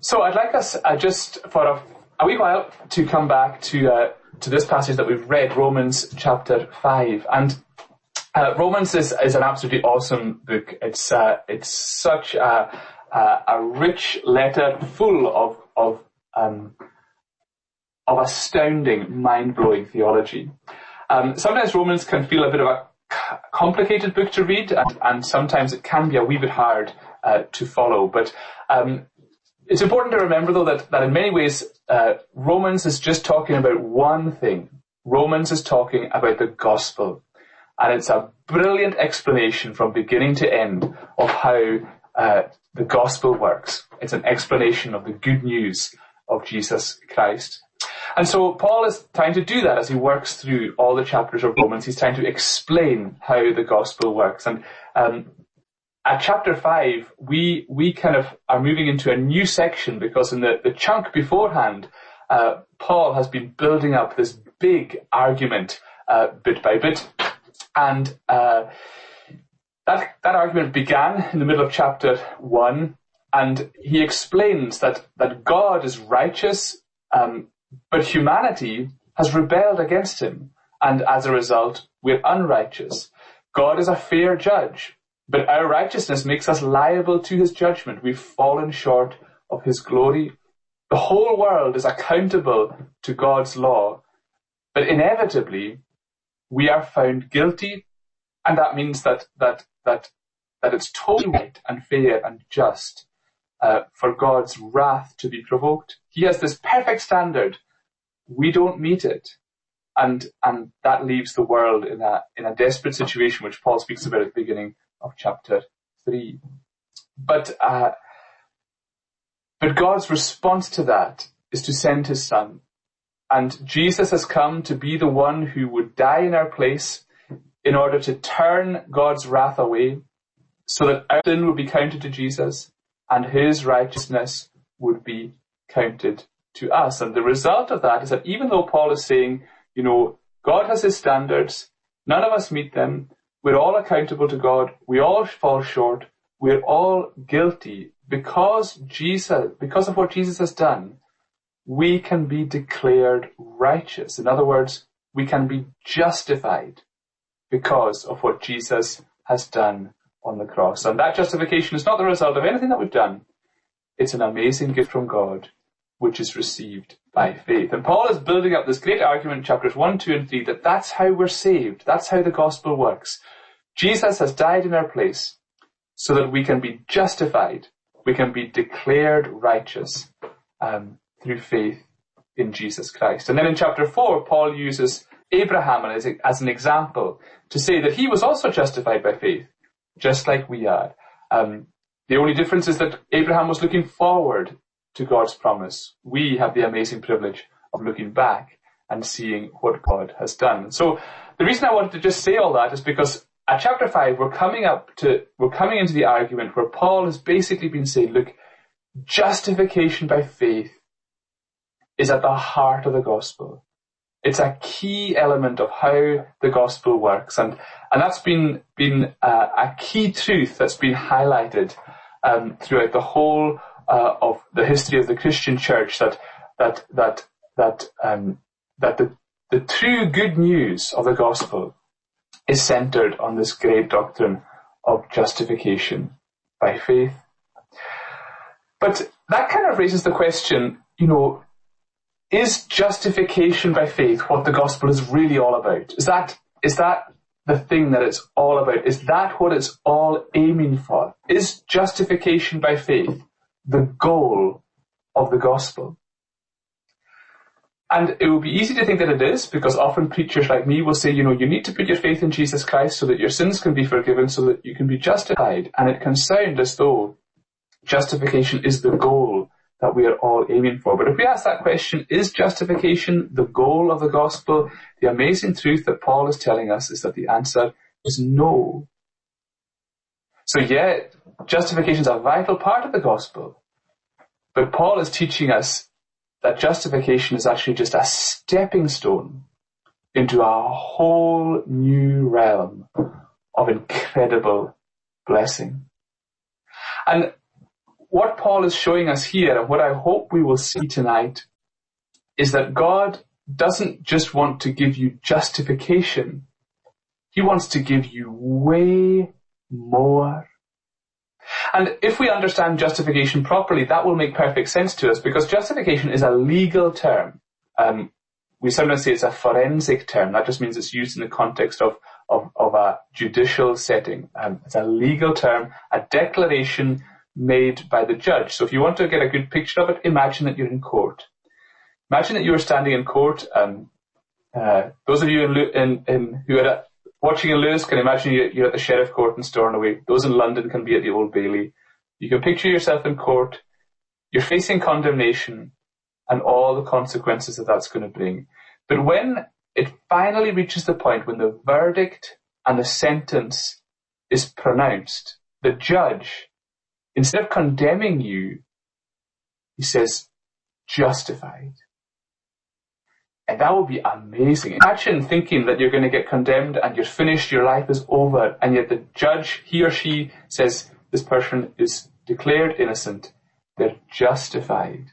So I'd like us uh, just for a, a, wee while to come back to uh, to this passage that we've read, Romans chapter five, and uh, Romans is, is an absolutely awesome book. It's uh, it's such a, a, a rich letter full of of um, of astounding, mind blowing theology. Um, sometimes Romans can feel a bit of a complicated book to read, and, and sometimes it can be a wee bit hard uh, to follow. But um, it's important to remember, though, that, that in many ways, uh, Romans is just talking about one thing. Romans is talking about the gospel. And it's a brilliant explanation from beginning to end of how uh, the gospel works. It's an explanation of the good news of Jesus Christ. And so Paul is trying to do that as he works through all the chapters of Romans. He's trying to explain how the gospel works. And um, at chapter five, we we kind of are moving into a new section because in the, the chunk beforehand, uh, Paul has been building up this big argument uh, bit by bit, and uh, that that argument began in the middle of chapter one, and he explains that that God is righteous, um, but humanity has rebelled against him, and as a result, we're unrighteous. God is a fair judge, but our righteousness makes us liable to his judgment. We've fallen short of his glory. The whole world is accountable to God's law, but inevitably we are found guilty, and that means that that that that it's totally right and fair and just uh, for God's wrath to be provoked. He has this perfect standard. We don't meet it, and and that leaves the world in a in a desperate situation, which Paul speaks about at the beginning of chapter 3. But, uh, but God's response to that is to send his son. And Jesus has come to be the one who would die in our place in order to turn God's wrath away so that our sin would be counted to Jesus and his righteousness would be counted to us. And the result of that is that even though Paul is saying, you know, God has his standards, none of us meet them, we're all accountable to God. We all fall short. We're all guilty. Because Jesus, because of what Jesus has done, we can be declared righteous. In other words, we can be justified because of what Jesus has done on the cross. And that justification is not the result of anything that we've done. It's an amazing gift from God, which is received by faith. And Paul is building up this great argument in chapters 1, 2, and 3 that that's how we're saved. That's how the gospel works. Jesus has died in our place so that we can be justified. We can be declared righteous um, through faith in Jesus Christ. And then in chapter 4, Paul uses Abraham as, as an example to say that he was also justified by faith, just like we are. Um, the only difference is that Abraham was looking forward to God's promise. We have the amazing privilege of looking back and seeing what God has done. So the reason I wanted to just say all that is because at chapter 5, we're coming up to, we're coming into the argument where Paul has basically been saying, look, justification by faith is at the heart of the gospel. It's a key element of how the gospel works, and and that's been been uh, a key truth that's been highlighted um, throughout the whole uh, of the history of the Christian church that that that that um, that the the true good news of the gospel is centered on this great doctrine of justification by faith. But that kind of raises the question, you know, is justification by faith what the gospel is really all about? Is that is that the thing that it's all about? Is that what it's all aiming for? Is justification by faith the goal of the gospel. And it would be easy to think that it is, because often preachers like me will say, you know, you need to put your faith in Jesus Christ so that your sins can be forgiven, so that you can be justified. And it can sound as though justification is the goal that we are all aiming for. But if we ask that question, is justification the goal of the gospel? The amazing truth that Paul is telling us is that the answer is no. So yet, justification is a vital part of the gospel. But Paul is teaching us that justification is actually just a stepping stone into a whole new realm of incredible blessing. And what Paul is showing us here, and what I hope we will see tonight, is that God doesn't just want to give you justification. He wants to give you way more. And if we understand justification properly, that will make perfect sense to us because justification is a legal term. Um, we sometimes say it's a forensic term. That just means it's used in the context of, of, of a judicial setting. Um, it's a legal term, a declaration made by the judge. So if you want to get a good picture of it, imagine that you're in court. Imagine that you are standing in court. Um, uh, those of you in, in, in who are watching in Lewis can imagine you're at the sheriff court in Stornoway. Those in London can be at the Old Bailey. You can picture yourself in court. You're facing condemnation and all the consequences that that's going to bring. But when it finally reaches the point when the verdict and the sentence is pronounced, the judge, instead of condemning you, he says, justified. And that would be amazing. Imagine thinking that you're going to get condemned and you're finished, your life is over, and yet the judge, he or she, says this person is declared innocent. They're justified.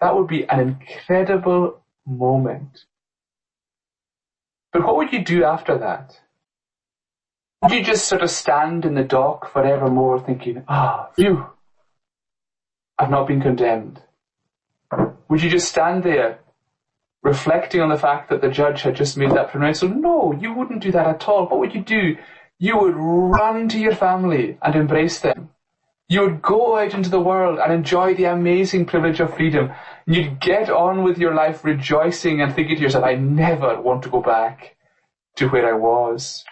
That would be an incredible moment. But what would you do after that? Would you just sort of stand in the dock forevermore thinking, ah, phew, I've not been condemned? Would you just stand there reflecting on the fact that the judge had just made that pronouncement? No, you wouldn't do that at all. What would you do? You would run to your family and embrace them. You would go out into the world and enjoy the amazing privilege of freedom. You'd get on with your life rejoicing and thinking to yourself, I never want to go back to where I was.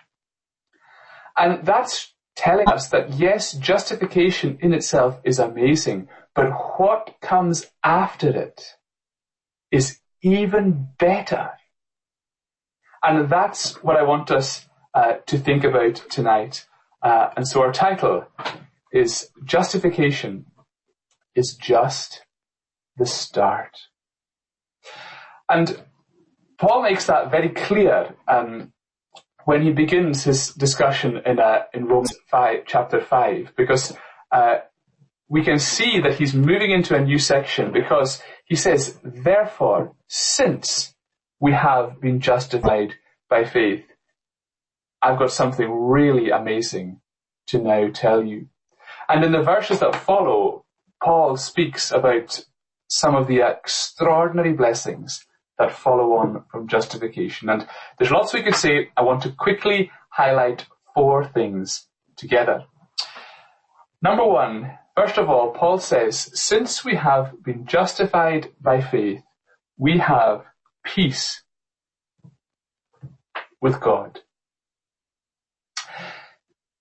And that's telling us that yes, justification in itself is amazing, but what comes after it is even better. And that's what I want us uh, to think about tonight. Uh, and so our title is justification is just the start. And Paul makes that very clear um, when he begins his discussion in, uh, in Romans 5, chapter 5, because uh, we can see that he's moving into a new section because he says, therefore, since we have been justified by faith, I've got something really amazing to now tell you. And in the verses that follow, Paul speaks about some of the extraordinary blessings that follow on from justification. And there's lots we could say. I want to quickly highlight four things together. Number one, first of all, Paul says, since we have been justified by faith, we have peace with God.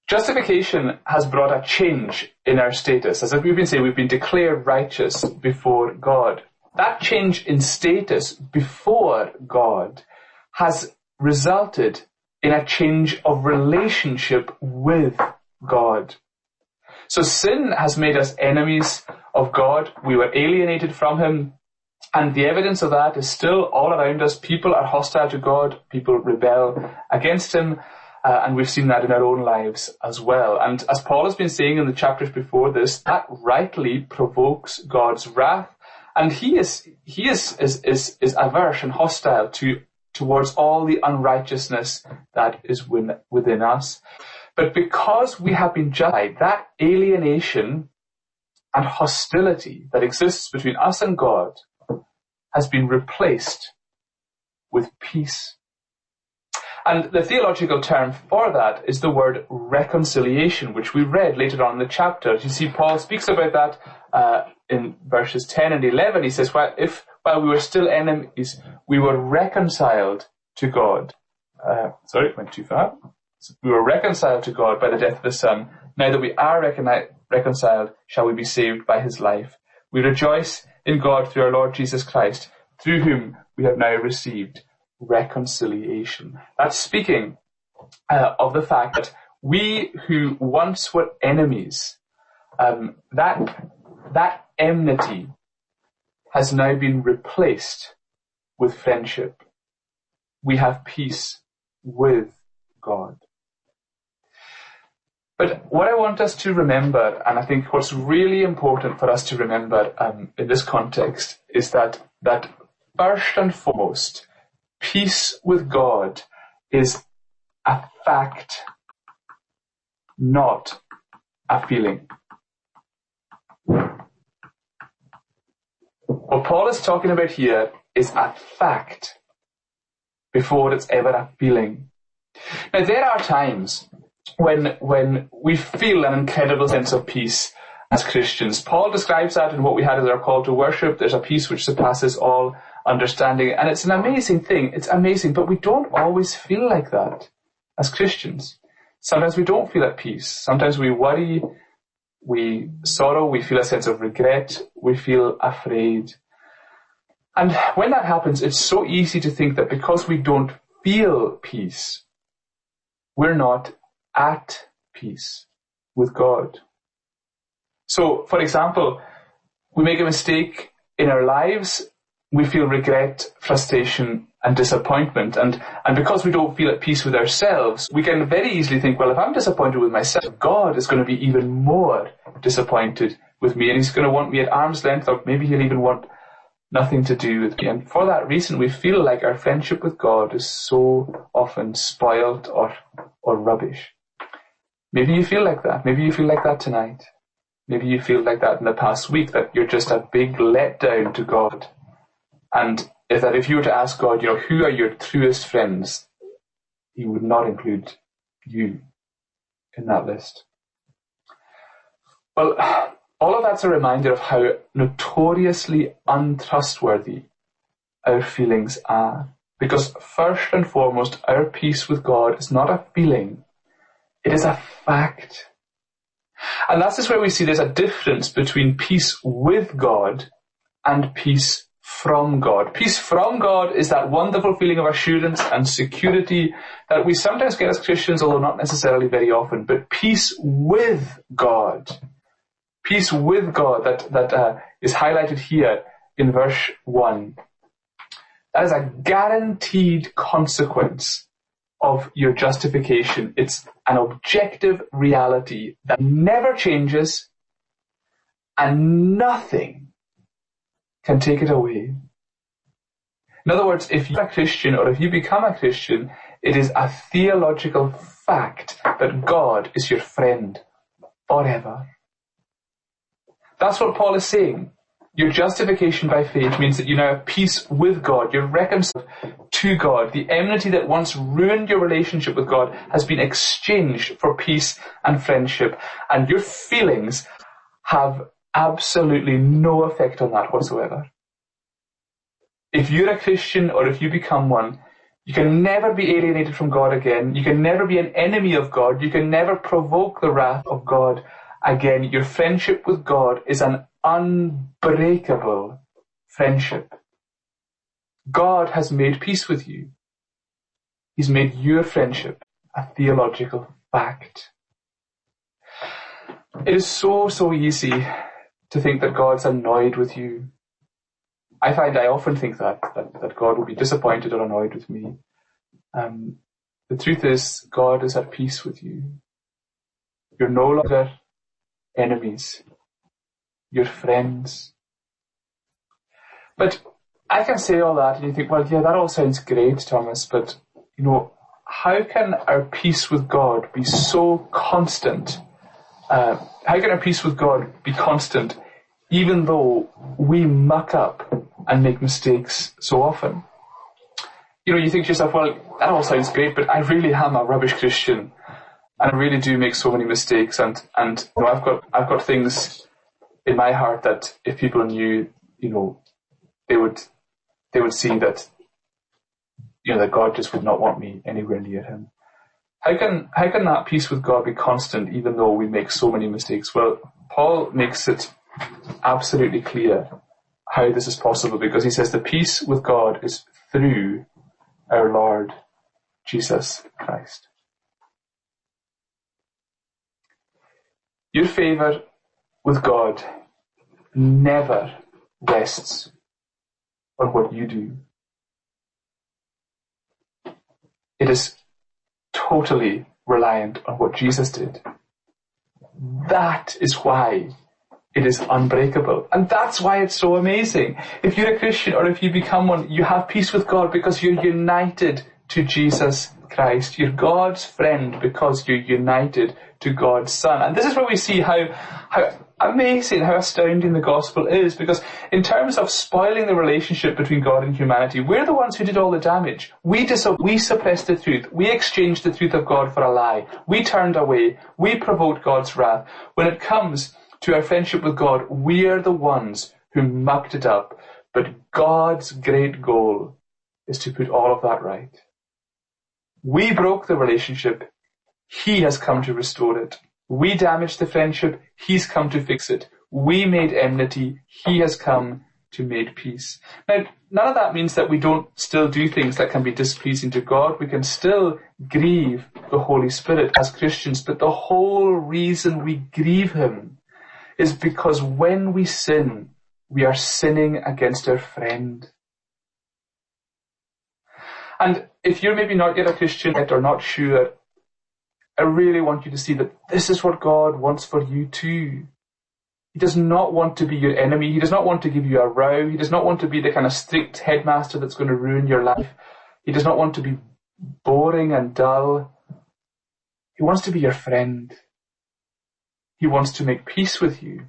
Justification has brought a change in our status. As we've been saying, we've been declared righteous before God. That change in status before God has resulted in a change of relationship with God. So sin has made us enemies of God. We were alienated from Him. And the evidence of that is still all around us. People are hostile to God. People rebel against Him. Uh, and we've seen that in our own lives as well. And as Paul has been saying in the chapters before this, that rightly provokes God's wrath. And he is, he is, is, is, is averse and hostile to, towards all the unrighteousness that is within, within us. But because we have been justified, that alienation and hostility that exists between us and God has been replaced with peace and the theological term for that is the word reconciliation, which we read later on in the chapter. You see, Paul speaks about that uh, in verses 10 and 11. He says, well, if while we were still enemies, we were reconciled to God. Uh, sorry, went too far. We were reconciled to God by the death of His Son. Now that we are recon- reconciled, shall we be saved by His life. We rejoice in God through our Lord Jesus Christ, through whom we have now received reconciliation. That's speaking uh, of the fact that we who once were enemies, um, that that enmity has now been replaced with friendship. We have peace with God. But what I want us to remember, and I think what's really important for us to remember um, in this context, is that that first and foremost, peace with God is a fact, not a feeling. What Paul is talking about here is a fact before it's ever a feeling. Now there are times when, when we feel an incredible sense of peace as Christians. Paul describes that in what we had as our call to worship. There's a peace which surpasses all understanding. And it's an amazing thing. It's amazing, but we don't always feel like that as Christians. Sometimes we don't feel at peace. Sometimes we worry, we sorrow, we feel a sense of regret, we feel afraid. And when that happens, it's so easy to think that because we don't feel peace, we're not at peace with God. So, for example, we make a mistake in our lives, we feel regret, frustration, and disappointment. And, and because we don't feel at peace with ourselves, we can very easily think, well, if I'm disappointed with myself, God is going to be even more disappointed with me and he's going to want me at arm's length or maybe he'll even want nothing to do with me. And for that reason, we feel like our friendship with God is so often spoiled or, or rubbish. Maybe you feel like that. Maybe you feel like that tonight. Maybe you feel like that in the past week, that you're just a big letdown to God. And if that if you were to ask God, you know, who are your truest friends, he would not include you in that list. Well, all of that's a reminder of how notoriously untrustworthy our feelings are. Because first and foremost, our peace with God is not a feeling, it is a fact. And that's just where we see there's a difference between peace with God and peace from God. Peace from God is that wonderful feeling of assurance and security that we sometimes get as Christians, although not necessarily very often. But peace with God, peace with God that, that uh, is highlighted here in verse 1. That is a guaranteed consequence of your justification. It's an objective reality that never changes and nothing can take it away. In other words, if you're a Christian or if you become a Christian, it is a theological fact that God is your friend forever. That's what Paul is saying. Your justification by faith means that you now have peace with God. You're reconciled to God. The enmity that once ruined your relationship with God has been exchanged for peace and friendship. And your feelings have absolutely no effect on that whatsoever. If you're a Christian or if you become one, you can never be alienated from God again. You can never be an enemy of God. You can never provoke the wrath of God again. Your friendship with God is an unbreakable friendship. God has made peace with you. He's made your friendship a theological fact. It is so, so easy to think that God's annoyed with you. I find I often think that, that, that God will be disappointed or annoyed with me. Um, the truth is, God is at peace with you. You're no longer enemies. You're friends. But I can say all that and you think, well, yeah, that all sounds great, Thomas, but, you know, how can our peace with God be so constant? Uh, how can our peace with God be constant even though we muck up and make mistakes so often. You know, you think to yourself, well, that all sounds great, but I really am a rubbish Christian. And I really do make so many mistakes and, and, you know, I've got, I've got things in my heart that if people knew, you know, they would, they would see that, you know, that God just would not want me anywhere near him. How can, how can that peace with God be constant even though we make so many mistakes? Well, Paul makes it absolutely clear how this is possible because he says the peace with God is through our Lord Jesus Christ. Your favour with God never rests on what you do. It is totally reliant on what Jesus did that is why it is unbreakable. And that's why it's so amazing. If you're a Christian or if you become one, you have peace with God because you're united to Jesus Christ. You're God's friend because you're united to God's Son. And this is where we see how, how amazing, how astounding the gospel is because in terms of spoiling the relationship between God and humanity, we're the ones who did all the damage. We dis- we suppressed the truth. We exchanged the truth of God for a lie. We turned away. We provoked God's wrath. When it comes to our friendship with God, we are the ones who mucked it up. But God's great goal is to put all of that right. We broke the relationship. He has come to restore it. We damaged the friendship. He's come to fix it. We made enmity. He has come to make peace. Now, none of that means that we don't still do things that can be displeasing to God. We can still grieve the Holy Spirit as Christians, but the whole reason we grieve Him is because when we sin, we are sinning against our friend. And if you're maybe not yet a Christian yet or not sure, I really want you to see that this is what God wants for you too. He does not want to be your enemy. He does not want to give you a row. He does not want to be the kind of strict headmaster that's going to ruin your life. He does not want to be boring and dull. He wants to be your friend. He wants to make peace with you.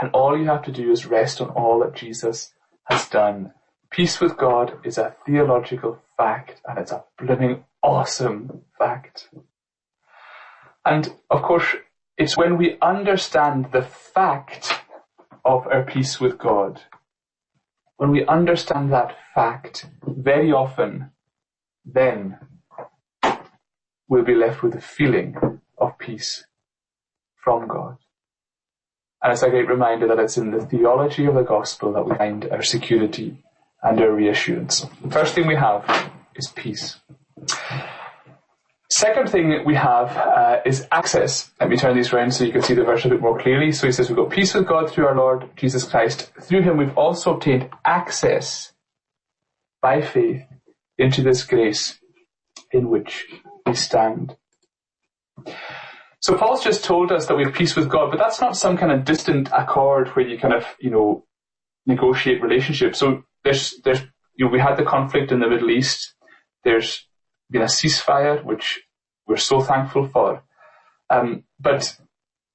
And all you have to do is rest on all that Jesus has done. Peace with God is a theological fact and it's a blooming awesome fact. And of course, it's when we understand the fact of our peace with God, when we understand that fact, very often, then we'll be left with a feeling of peace from God. And it's a great reminder that it's in the theology of the gospel that we find our security and our reassurance. First thing we have is peace. Second thing that we have uh, is access. Let me turn these around so you can see the verse a bit more clearly. So he says we've got peace with God through our Lord Jesus Christ. Through him we've also obtained access by faith into this grace in which we stand. So Paul's just told us that we have peace with God, but that's not some kind of distant accord where you kind of, you know, negotiate relationships. So there's, there's, you know, we had the conflict in the Middle East. There's been a ceasefire, which we're so thankful for. Um, but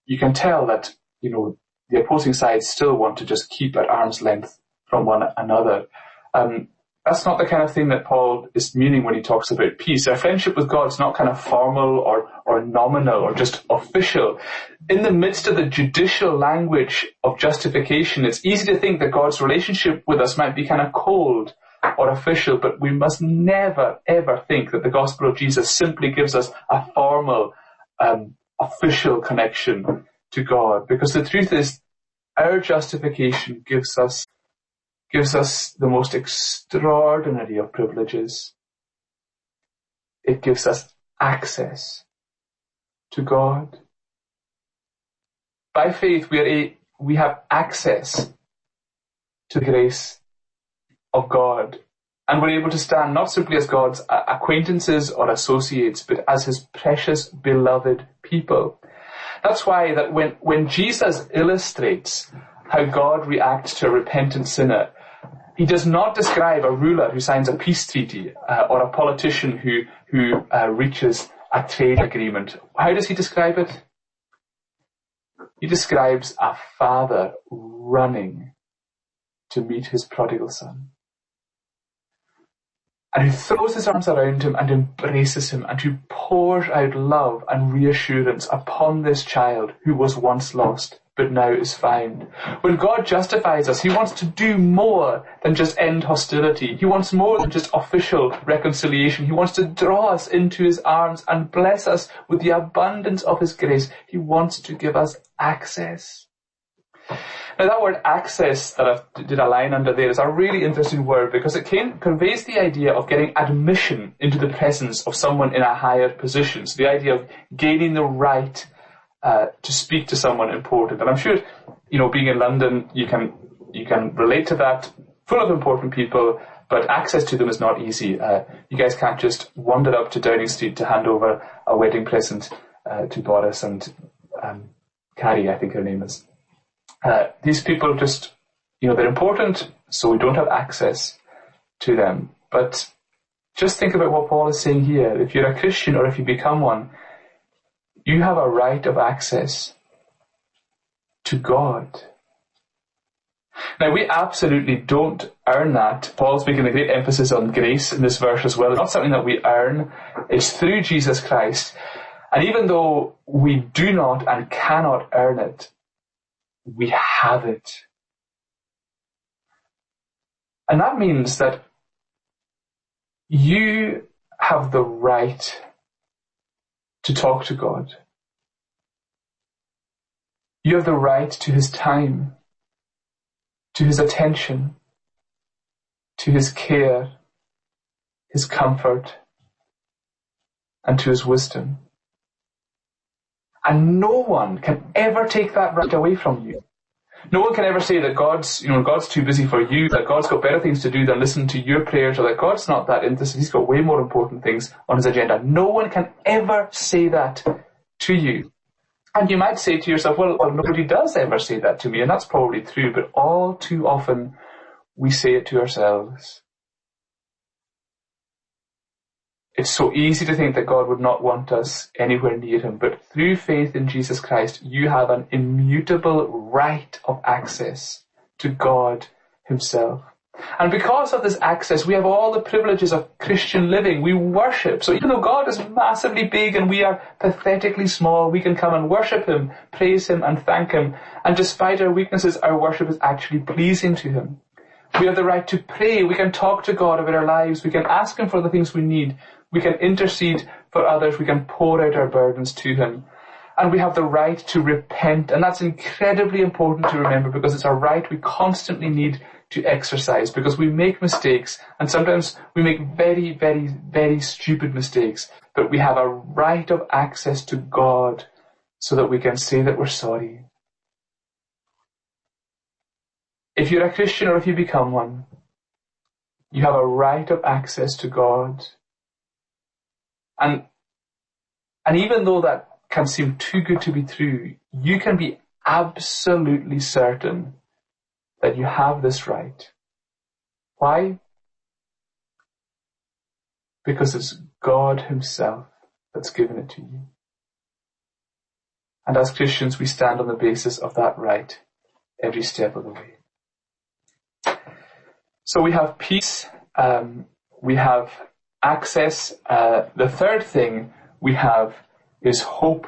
you can tell that, you know, the opposing sides still want to just keep at arm's length from one another. Um, that's not the kind of thing that Paul is meaning when he talks about peace. Our friendship with God is not kind of formal or, or nominal or just official. In the midst of the judicial language of justification, it's easy to think that God's relationship with us might be kind of cold or official, but we must never ever think that the gospel of Jesus simply gives us a formal, um, official connection to God. Because the truth is, our justification gives us gives us the most extraordinary of privileges. It gives us access to God. By faith, we, are a, we have access to grace of God. And we're able to stand not simply as God's acquaintances or associates, but as his precious beloved people. That's why that when, when Jesus illustrates how God reacts to a repentant sinner, he does not describe a ruler who signs a peace treaty uh, or a politician who who uh, reaches a trade agreement. How does he describe it? He describes a father running to meet his prodigal son. And who throws his arms around him and embraces him and who pours out love and reassurance upon this child who was once lost but now is found. When God justifies us, He wants to do more than just end hostility. He wants more than just official reconciliation. He wants to draw us into His arms and bless us with the abundance of His grace. He wants to give us access. Now that word access that I did a line under there is a really interesting word because it can, conveys the idea of getting admission into the presence of someone in a higher position. So the idea of gaining the right uh, to speak to someone important. And I'm sure, you know, being in London, you can you can relate to that. Full of important people, but access to them is not easy. Uh, you guys can't just wander up to Downing Street to hand over a wedding present uh, to Boris and um, Carrie, I think her name is. Uh, these people just, you know, they're important, so we don't have access to them. But just think about what Paul is saying here. If you're a Christian or if you become one, you have a right of access to God. Now we absolutely don't earn that. Paul's making a great emphasis on grace in this verse as well. It's not something that we earn. It's through Jesus Christ. And even though we do not and cannot earn it, we have it. And that means that you have the right to talk to God. You have the right to His time, to His attention, to His care, His comfort, and to His wisdom. And no one can ever take that right away from you. No one can ever say that God's, you know, God's too busy for you, that God's got better things to do than listen to your prayers, or that God's not that interested. He's got way more important things on his agenda. No one can ever say that to you. And you might say to yourself, well, well, nobody does ever say that to me, and that's probably true, but all too often we say it to ourselves. It's so easy to think that God would not want us anywhere near Him, but through faith in Jesus Christ, you have an immutable right of access to God Himself. And because of this access, we have all the privileges of Christian living. We worship. So even though God is massively big and we are pathetically small, we can come and worship Him, praise Him and thank Him. And despite our weaknesses, our worship is actually pleasing to Him. We have the right to pray. We can talk to God about our lives. We can ask Him for the things we need. We can intercede for others. We can pour out our burdens to Him. And we have the right to repent. And that's incredibly important to remember because it's a right we constantly need to exercise because we make mistakes and sometimes we make very, very, very stupid mistakes. But we have a right of access to God so that we can say that we're sorry. If you're a Christian or if you become one, you have a right of access to God and, and even though that can seem too good to be true, you can be absolutely certain that you have this right. Why? Because it's God Himself that's given it to you. And as Christians, we stand on the basis of that right every step of the way. So we have peace, um, we have access. Uh, the third thing we have is hope.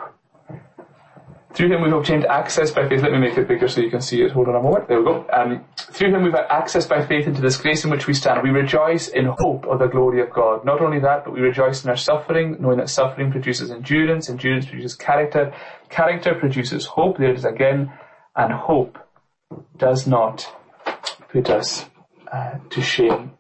Through him we've obtained access by faith. Let me make it bigger so you can see it. Hold on a moment. There we go. Um, through him we've had access by faith into this grace in which we stand. We rejoice in hope of the glory of God. Not only that, but we rejoice in our suffering, knowing that suffering produces endurance, endurance produces character, character produces hope. There it is again. And hope does not put us uh, to shame.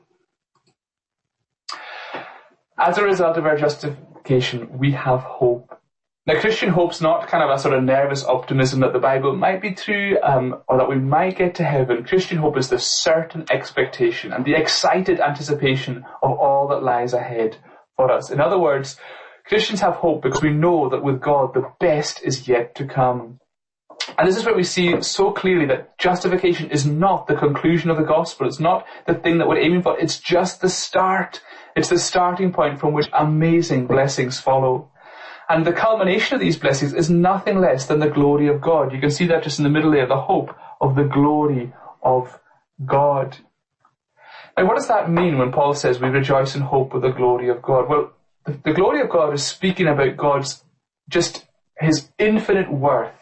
As a result of our justification, we have hope. Now, Christian hope's not kind of a sort of nervous optimism that the Bible might be true, um, or that we might get to heaven. Christian hope is the certain expectation and the excited anticipation of all that lies ahead for us. In other words, Christians have hope because we know that with God the best is yet to come. And this is where we see so clearly that justification is not the conclusion of the gospel. It's not the thing that we're aiming for. It's just the start. It's the starting point from which amazing blessings follow. And the culmination of these blessings is nothing less than the glory of God. You can see that just in the middle there, the hope of the glory of God. Now what does that mean when Paul says we rejoice in hope of the glory of God? Well, the, the glory of God is speaking about God's just his infinite worth,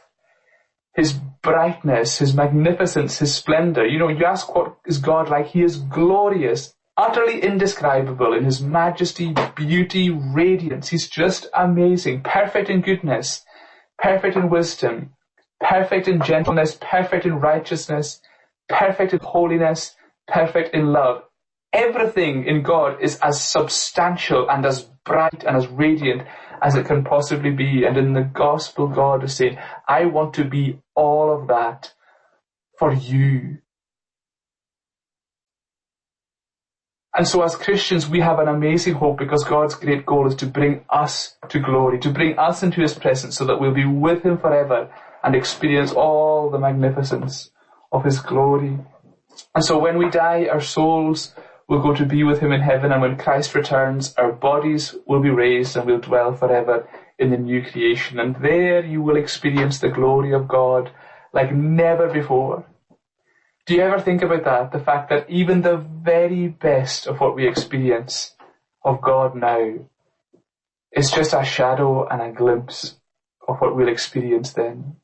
his brightness, his magnificence, his splendor. You know, you ask what is God like? He is glorious utterly indescribable in his majesty, beauty, radiance. He's just amazing, perfect in goodness, perfect in wisdom, perfect in gentleness, perfect in righteousness, perfect in holiness, perfect in love. Everything in God is as substantial and as bright and as radiant as it can possibly be. And in the gospel, God is saying, I want to be all of that for you. And so as Christians, we have an amazing hope because God's great goal is to bring us to glory, to bring us into His presence so that we'll be with Him forever and experience all the magnificence of His glory. And so when we die, our souls will go to be with Him in heaven, and when Christ returns, our bodies will be raised and we'll dwell forever in the new creation. And there you will experience the glory of God like never before. Do you ever think about that? The fact that even the very best of what we experience of God now is just a shadow and a glimpse of what we'll experience then.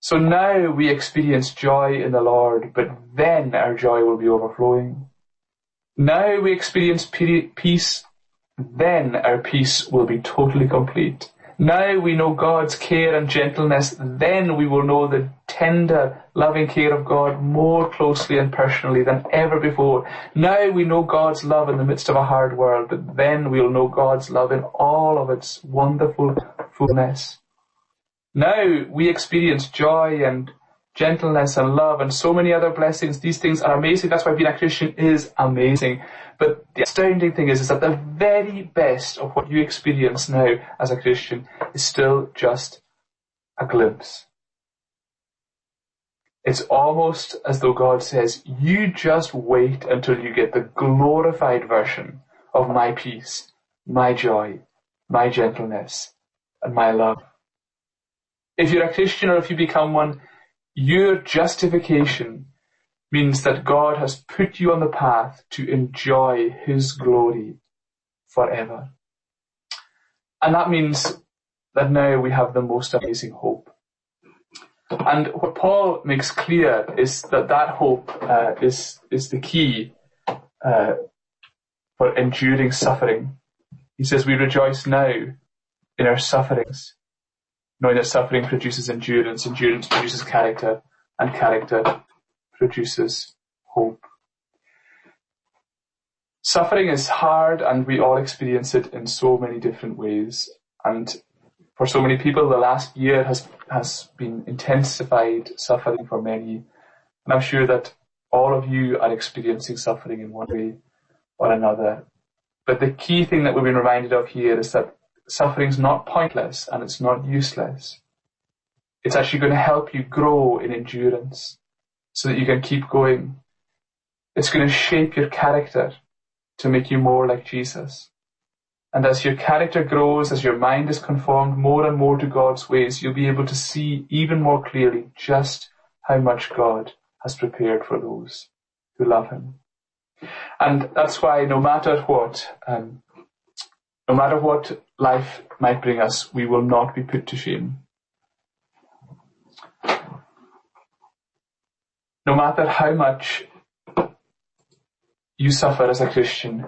So now we experience joy in the Lord, but then our joy will be overflowing. Now we experience peace, then our peace will be totally complete. Now we know God's care and gentleness, then we will know the tender, loving care of God more closely and personally than ever before. Now we know God's love in the midst of a hard world, but then we'll know God's love in all of its wonderful fullness. Now we experience joy and gentleness and love and so many other blessings. These things are amazing. That's why being a Christian is amazing. But the astounding thing is, is that the very best of what you experience now as a Christian is still just a glimpse. It's almost as though God says, you just wait until you get the glorified version of my peace, my joy, my gentleness, and my love. If you're a Christian or if you become one, your justification means that God has put you on the path to enjoy His glory forever. And that means that now we have the most amazing hope. And what Paul makes clear is that that hope uh, is is the key uh, for enduring suffering. He says, "We rejoice now in our sufferings, knowing that suffering produces endurance, endurance produces character, and character produces hope. Suffering is hard and we all experience it in so many different ways. And for so many people, the last year has, has been intensified suffering for many. And I'm sure that all of you are experiencing suffering in one way or another. But the key thing that we've been reminded of here is that suffering is not pointless and it's not useless. It's actually going to help you grow in endurance so that you can keep going. It's going to shape your character to make you more like Jesus. And as your character grows, as your mind is conformed more and more to God's ways, you'll be able to see even more clearly just how much God has prepared for those who love Him. And that's why no matter what, um, no matter what life might bring us, we will not be put to shame. no matter how much you suffer as a Christian,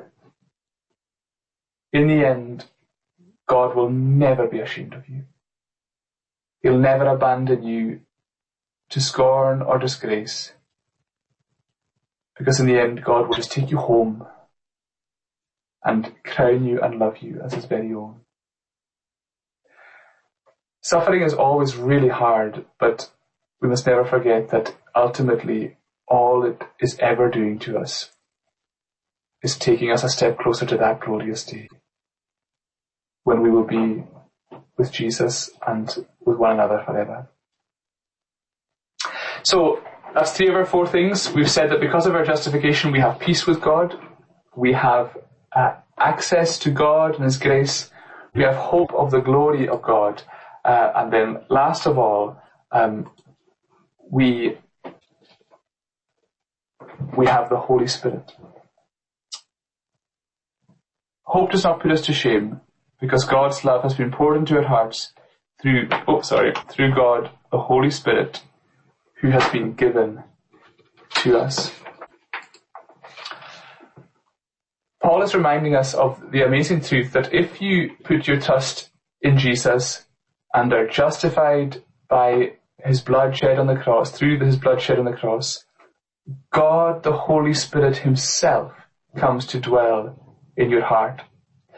in the end, God will never be ashamed of you. He'll never abandon you to scorn or disgrace. Because in the end, God will just take you home and crown you and love you as his very own. Suffering is always really hard, but we must never forget that ultimately all it is ever doing to us is taking us a step closer to that glorious day when we will be with Jesus and with one another forever. So that's three of our four things. We've said that because of our justification we have peace with God, we have uh, access to God and His grace, we have hope of the glory of God, uh, and then last of all, um, we we have the Holy Spirit. Hope does not put us to shame because God's love has been poured into our hearts through, oh sorry, through God, the Holy Spirit, who has been given to us. Paul is reminding us of the amazing truth that if you put your trust in Jesus and are justified by his blood shed on the cross, through his blood shed on the cross, God the Holy Spirit himself comes to dwell in your heart.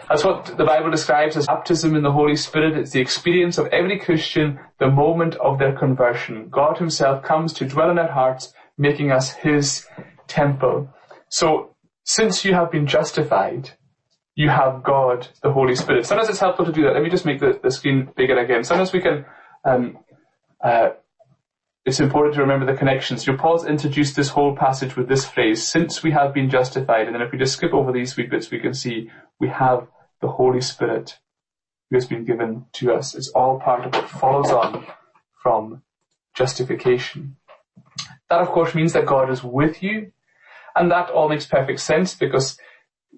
That's what the Bible describes as baptism in the Holy Spirit. It's the experience of every Christian the moment of their conversion. God himself comes to dwell in our hearts, making us his temple. So, since you have been justified, you have God, the Holy Spirit. Sometimes it's helpful to do that. Let me just make the, the screen bigger again. Sometimes we can um, uh, it's important to remember the connections. Your Paul's introduced this whole passage with this phrase, since we have been justified. And then if we just skip over these wee bits, we can see we have the Holy Spirit who has been given to us. It's all part of what follows on from justification. That of course means that God is with you. And that all makes perfect sense because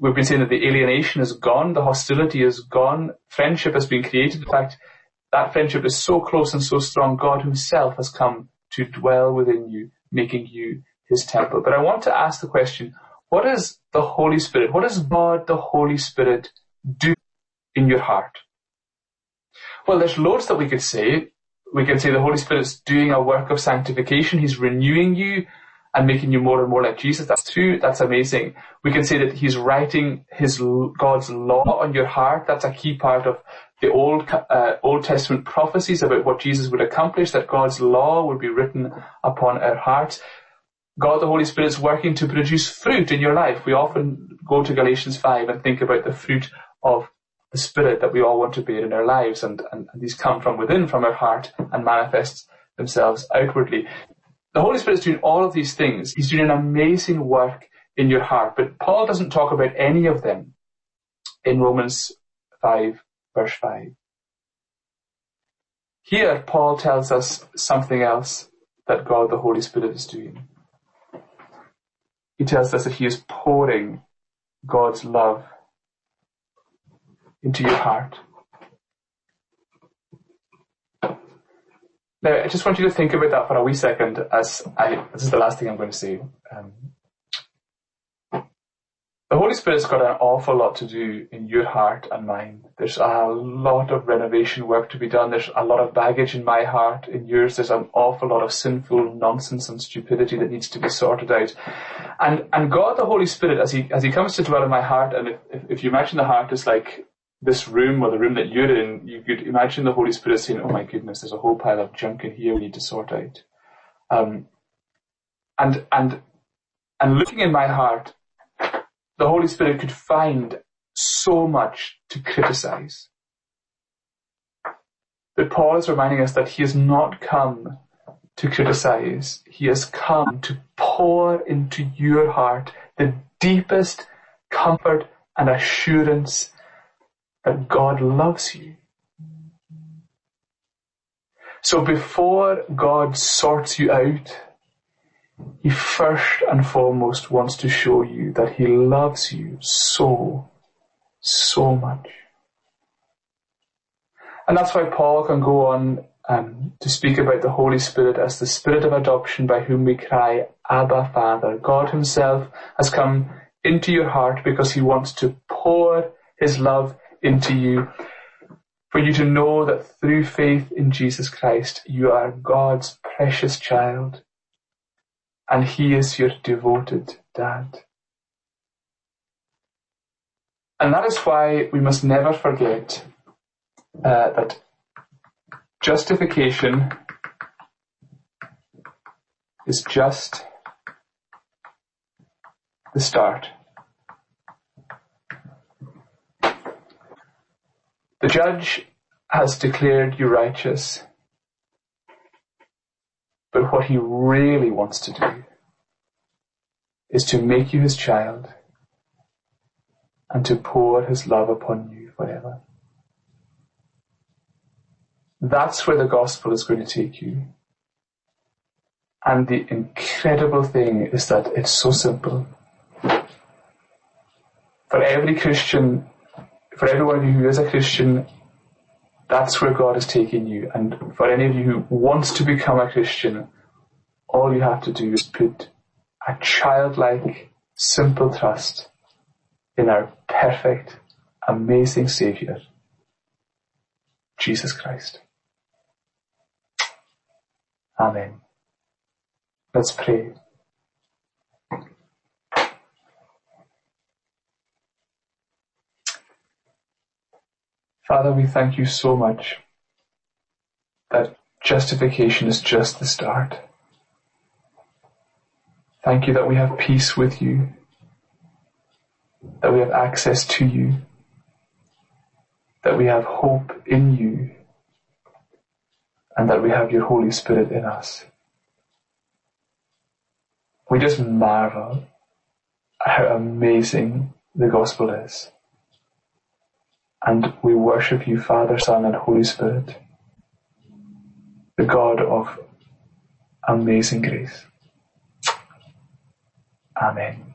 we've been saying that the alienation is gone, the hostility is gone, friendship has been created. In fact, that friendship is so close and so strong, God himself has come to dwell within you, making you his temple. But I want to ask the question, what is the Holy Spirit, what does God the Holy Spirit do in your heart? Well, there's loads that we could say. We can say the Holy Spirit is doing a work of sanctification. He's renewing you and making you more and more like Jesus. That's true. That's amazing. We can say that He's writing His God's law on your heart. That's a key part of the Old uh, Old Testament prophecies about what Jesus would accomplish. That God's law would be written upon our hearts. God the Holy Spirit is working to produce fruit in your life. We often go to Galatians 5 and think about the fruit of the Spirit that we all want to bear in our lives and, and, and these come from within, from our heart and manifest themselves outwardly. The Holy Spirit is doing all of these things. He's doing an amazing work in your heart, but Paul doesn't talk about any of them in Romans 5 verse 5. Here, Paul tells us something else that God the Holy Spirit is doing. He tells us that he is pouring God's love into your heart. Now, I just want you to think about that for a wee second as I, this is the last thing I'm going to say. Um, the Holy Spirit's got an awful lot to do in your heart and mind. There's a lot of renovation work to be done. There's a lot of baggage in my heart, in yours. There's an awful lot of sinful nonsense and stupidity that needs to be sorted out. And, and God, the Holy Spirit, as he, as he comes to dwell in my heart, and if, if, if you imagine the heart is like this room or the room that you're in, you could imagine the Holy Spirit saying, oh my goodness, there's a whole pile of junk in here we need to sort out. Um, and, and, and looking in my heart, the Holy Spirit could find so much to criticize. But Paul is reminding us that he has not come to criticize. He has come to pour into your heart the deepest comfort and assurance that God loves you. So before God sorts you out he first and foremost wants to show you that He loves you so, so much. And that's why Paul can go on um, to speak about the Holy Spirit as the Spirit of adoption by whom we cry, Abba Father. God Himself has come into your heart because He wants to pour His love into you. For you to know that through faith in Jesus Christ, you are God's precious child and he is your devoted dad. And that is why we must never forget uh, that justification is just the start. The judge has declared you righteous but what he really wants to do is to make you his child and to pour his love upon you forever. That's where the gospel is going to take you. And the incredible thing is that it's so simple. For every Christian, for everyone who is a Christian, that's where God is taking you. And for any of you who wants to become a Christian, all you have to do is put a childlike, simple trust in our perfect, amazing Saviour, Jesus Christ. Amen. Let's pray. Father, we thank you so much that justification is just the start. Thank you that we have peace with you, that we have access to you, that we have hope in you, and that we have your Holy Spirit in us. We just marvel at how amazing the gospel is. And we worship you, Father, Son, and Holy Spirit, the God of amazing grace. Amen.